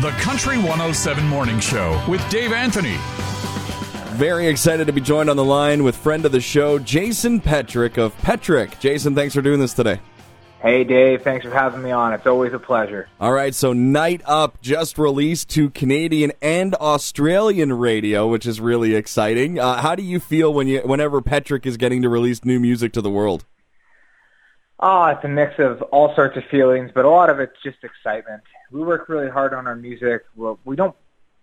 The Country 107 Morning Show with Dave Anthony. Very excited to be joined on the line with friend of the show, Jason Petric of Petric. Jason, thanks for doing this today. Hey, Dave. Thanks for having me on. It's always a pleasure. All right, so Night Up just released to Canadian and Australian radio, which is really exciting. Uh, how do you feel when you, whenever Petric is getting to release new music to the world? Oh, it's a mix of all sorts of feelings, but a lot of it's just excitement. We work really hard on our music. Well, we don't,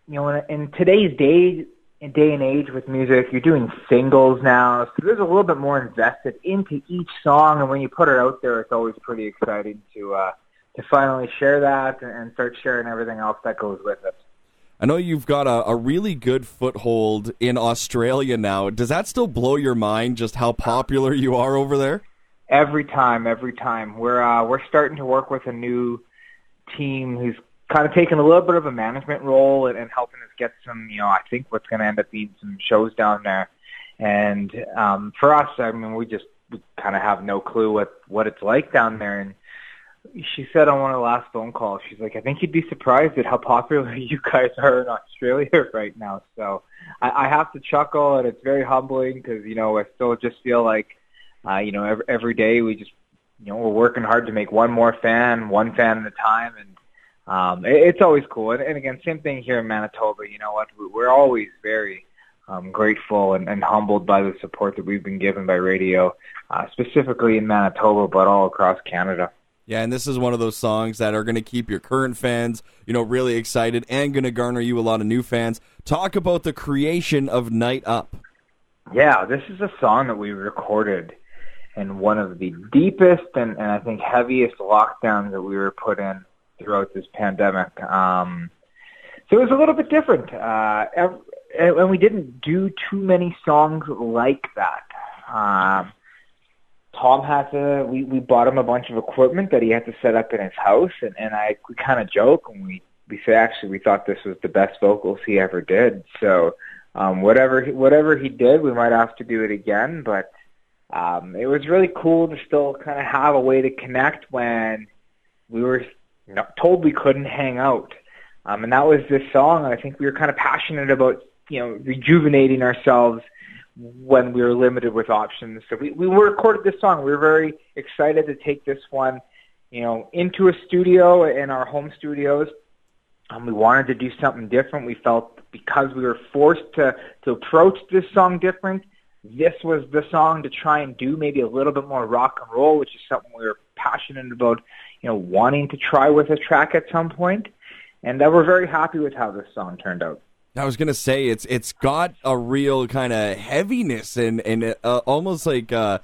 you know, in, in today's day, in day and age with music, you're doing singles now, so there's a little bit more invested into each song, and when you put it out there, it's always pretty exciting to uh, to finally share that and start sharing everything else that goes with it. I know you've got a, a really good foothold in Australia now. Does that still blow your mind just how popular you are over there? Every time, every time. We're uh, we're starting to work with a new team who's kind of taken a little bit of a management role and, and helping us get some, you know, I think what's going to end up being some shows down there. And um, for us, I mean, we just we kind of have no clue what what it's like down there. And she said on one of the last phone calls, she's like, I think you'd be surprised at how popular you guys are in Australia right now. So I, I have to chuckle, and it's very humbling because you know I still just feel like, uh, you know, every, every day we just, you know, we're working hard to make one more fan, one fan at a time, and um, it, it's always cool. And, and again, same thing here in Manitoba. You know what? We're always very um, grateful and, and humbled by the support that we've been given by radio, uh, specifically in Manitoba, but all across Canada. Yeah, and this is one of those songs that are going to keep your current fans, you know, really excited and going to garner you a lot of new fans. Talk about the creation of Night Up. Yeah, this is a song that we recorded in one of the deepest and, and I think heaviest lockdowns that we were put in throughout this pandemic. Um, so it was a little bit different, uh, and we didn't do too many songs like that. Um, Tom had to. We we bought him a bunch of equipment that he had to set up in his house, and and I we kind of joke and we we say actually we thought this was the best vocals he ever did. So um, whatever whatever he did, we might have to do it again, but. Um, it was really cool to still kind of have a way to connect when we were told we couldn't hang out. Um, and that was this song. I think we were kind of passionate about, you know, rejuvenating ourselves when we were limited with options. So we, we recorded this song. We were very excited to take this one, you know, into a studio in our home studios. Um, we wanted to do something different. We felt because we were forced to, to approach this song different, this was the song to try and do maybe a little bit more rock and roll, which is something we were passionate about you know, wanting to try with a track at some point, and uh, we're very happy with how this song turned out. I was gonna say it's it's got a real kind of heaviness and and uh, almost like uh,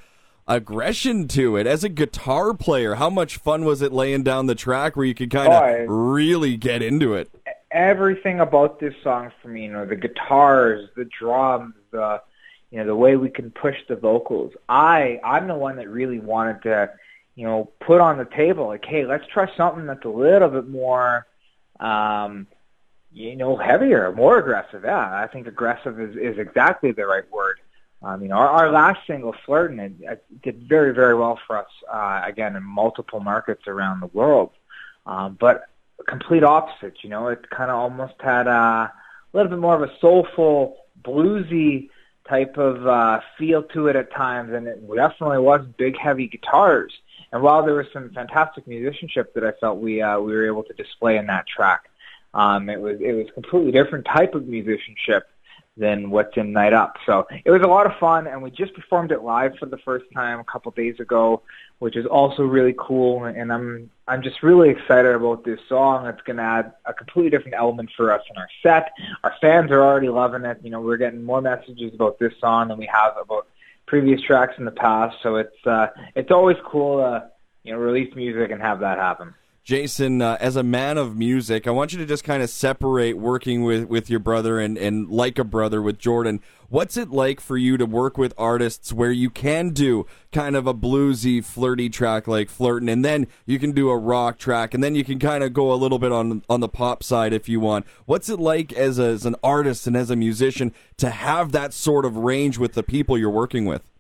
aggression to it. As a guitar player, how much fun was it laying down the track where you could kind of oh, really get into it? Everything about this song for me, you know, the guitars, the drums, the you know the way we can push the vocals. I I'm the one that really wanted to you know, put on the table like, hey, let's try something that's a little bit more, um, you know, heavier, more aggressive. Yeah, I think aggressive is, is exactly the right word. Um, you know, our, our last single, "Flirtin'," it, it did very, very well for us. Uh, again, in multiple markets around the world, um, but complete opposite. You know, it kind of almost had a little bit more of a soulful, bluesy type of uh, feel to it at times, and it definitely was big, heavy guitars. And while there was some fantastic musicianship that I felt we uh, we were able to display in that track, um, it was it was completely different type of musicianship than what's in Night Up. So it was a lot of fun, and we just performed it live for the first time a couple days ago, which is also really cool. And I'm I'm just really excited about this song. It's going to add a completely different element for us in our set. Our fans are already loving it. You know, we're getting more messages about this song than we have about previous tracks in the past. So it's uh, it's always cool to you know release music and have that happen. Jason, uh, as a man of music, I want you to just kind of separate working with, with your brother and, and like a brother with Jordan. What's it like for you to work with artists where you can do kind of a bluesy, flirty track like Flirtin', and then you can do a rock track, and then you can kind of go a little bit on on the pop side if you want. What's it like as, a, as an artist and as a musician to have that sort of range with the people you're working with?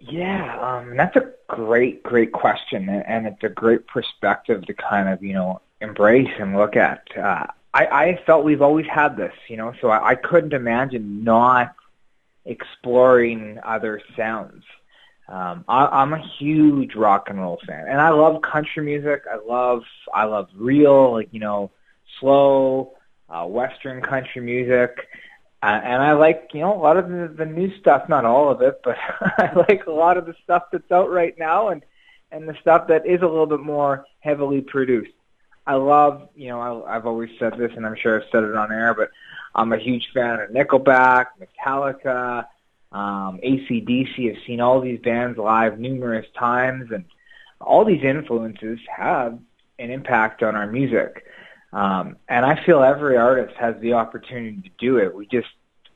Yeah, um, that's a great, great question, and it's a great perspective to kind of you know embrace and look at. Uh, I, I felt we've always had this, you know, so I, I couldn't imagine not exploring other sounds. Um, I, I'm a huge rock and roll fan, and I love country music. I love I love real, like you know, slow uh, Western country music, and I like you know a lot of the, the new stuff. Not all of it, but I like a lot of the stuff that's out right now, and and the stuff that is a little bit more heavily produced. I love, you know, I, I've always said this, and I'm sure I've said it on air, but I'm a huge fan of Nickelback, Metallica, um, ACDC. I've seen all these bands live numerous times, and all these influences have an impact on our music. Um, and I feel every artist has the opportunity to do it. We just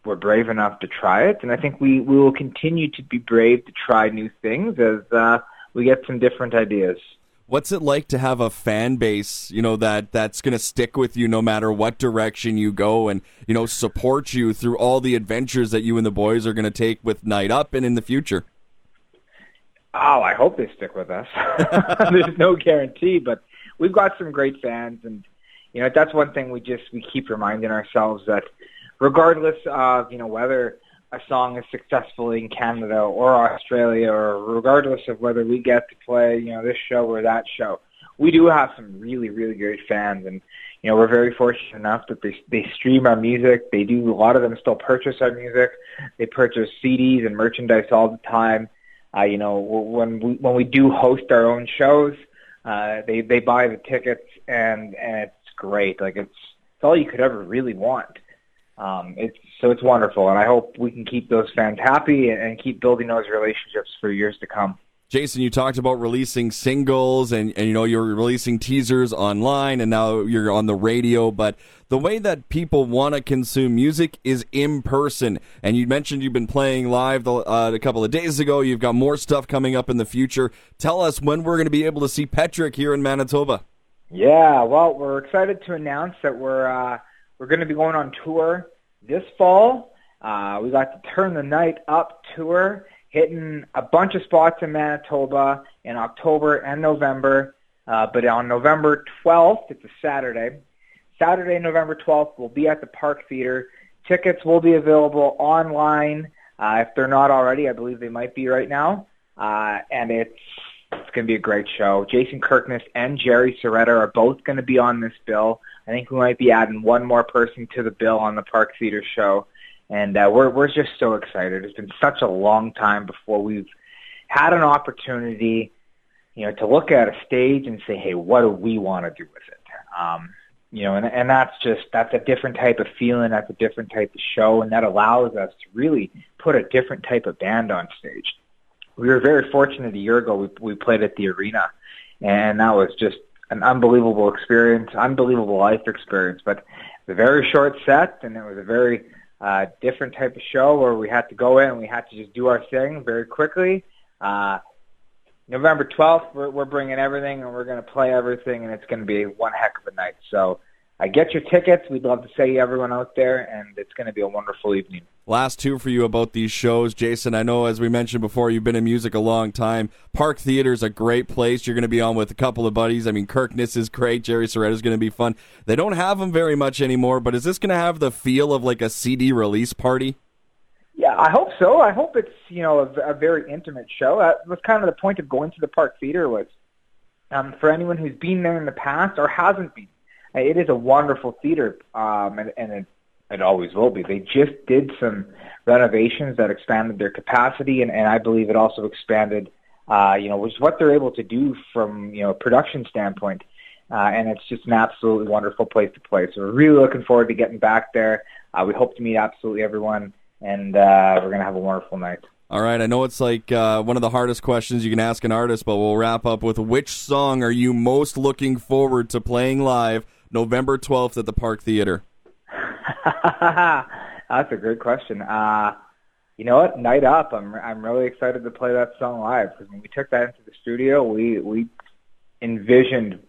were brave enough to try it, and I think we, we will continue to be brave to try new things as uh, we get some different ideas. What's it like to have a fan base, you know, that that's going to stick with you no matter what direction you go and, you know, support you through all the adventures that you and the boys are going to take with Night Up and in the future? Oh, I hope they stick with us. There's no guarantee, but we've got some great fans and you know, that's one thing we just we keep reminding ourselves that regardless of, you know, whether a song is successful in Canada or Australia, or regardless of whether we get to play, you know, this show or that show, we do have some really, really great fans, and you know, we're very fortunate enough that they they stream our music. They do a lot of them still purchase our music. They purchase CDs and merchandise all the time. Uh, you know, when we when we do host our own shows, uh, they they buy the tickets, and and it's great. Like it's it's all you could ever really want. Um, it's so it's wonderful, and I hope we can keep those fans happy and, and keep building those relationships for years to come. Jason, you talked about releasing singles and, and you know you're releasing teasers online and now you're on the radio, but the way that people want to consume music is in person. And you mentioned you've been playing live the, uh, a couple of days ago. You've got more stuff coming up in the future. Tell us when we're going to be able to see Petric here in Manitoba. Yeah, well, we're excited to announce that we're uh, we're going to be going on tour this fall. Uh, we got the Turn the Night Up tour, hitting a bunch of spots in Manitoba in October and November. Uh, but on November 12th, it's a Saturday. Saturday, November 12th, we'll be at the Park Theater. Tickets will be available online. Uh, if they're not already, I believe they might be right now. Uh, and it's it's going to be a great show. Jason Kirkness and Jerry Sereda are both going to be on this bill. I think we might be adding one more person to the bill on the Park Theater show, and uh, we're we're just so excited. It's been such a long time before we've had an opportunity, you know, to look at a stage and say, "Hey, what do we want to do with it?" Um, you know, and and that's just that's a different type of feeling. That's a different type of show, and that allows us to really put a different type of band on stage. We were very fortunate a year ago. We we played at the arena, and that was just an unbelievable experience, unbelievable life experience. But a very short set, and it was a very uh, different type of show where we had to go in and we had to just do our thing very quickly. Uh, November 12th, we're, we're bringing everything and we're going to play everything, and it's going to be one heck of a night. So uh, get your tickets. We'd love to see everyone out there, and it's going to be a wonderful evening. Last two for you about these shows, Jason. I know, as we mentioned before, you've been in music a long time. Park Theater is a great place. You're going to be on with a couple of buddies. I mean, Kirkness is great. Jerry Sereda is going to be fun. They don't have them very much anymore, but is this going to have the feel of like a CD release party? Yeah, I hope so. I hope it's you know a, a very intimate show. That was kind of the point of going to the Park Theater was um, for anyone who's been there in the past or hasn't been it is a wonderful theater, um, and, and it, always will be. They just did some renovations that expanded their capacity, and, and I believe it also expanded, uh, you know, which what they're able to do from you know a production standpoint. Uh, and it's just an absolutely wonderful place to play. So we're really looking forward to getting back there. Uh, we hope to meet absolutely everyone, and uh, we're gonna have a wonderful night. All right, I know it's like uh, one of the hardest questions you can ask an artist, but we'll wrap up with which song are you most looking forward to playing live November 12th at the Park Theater? That's a great question. Uh, you know what? Night Up. I'm I'm really excited to play that song live because when we took that into the studio, we we envisioned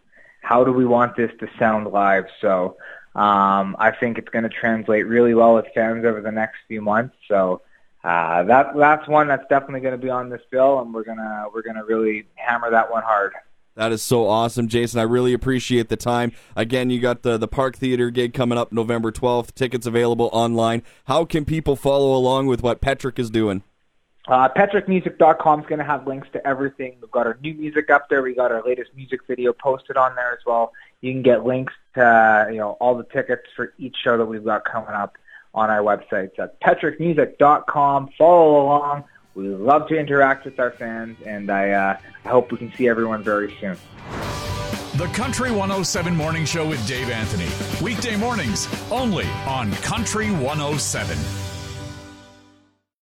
how do we want this to sound live. So um, I think it's going to translate really well with fans over the next few months. So uh, that that's one that's definitely going to be on this bill, and we're gonna we're gonna really hammer that one hard. That is so awesome, Jason. I really appreciate the time. Again, you got the, the Park Theater gig coming up November 12th. Tickets available online. How can people follow along with what Petric is doing? Uh, PetricMusic.com is going to have links to everything. We've got our new music up there. We got our latest music video posted on there as well. You can get links to you know all the tickets for each show that we've got coming up on our website. So PetricMusic.com. Follow along. We love to interact with our fans, and I, uh, I hope we can see everyone very soon. The Country 107 Morning Show with Dave Anthony. Weekday mornings only on Country 107.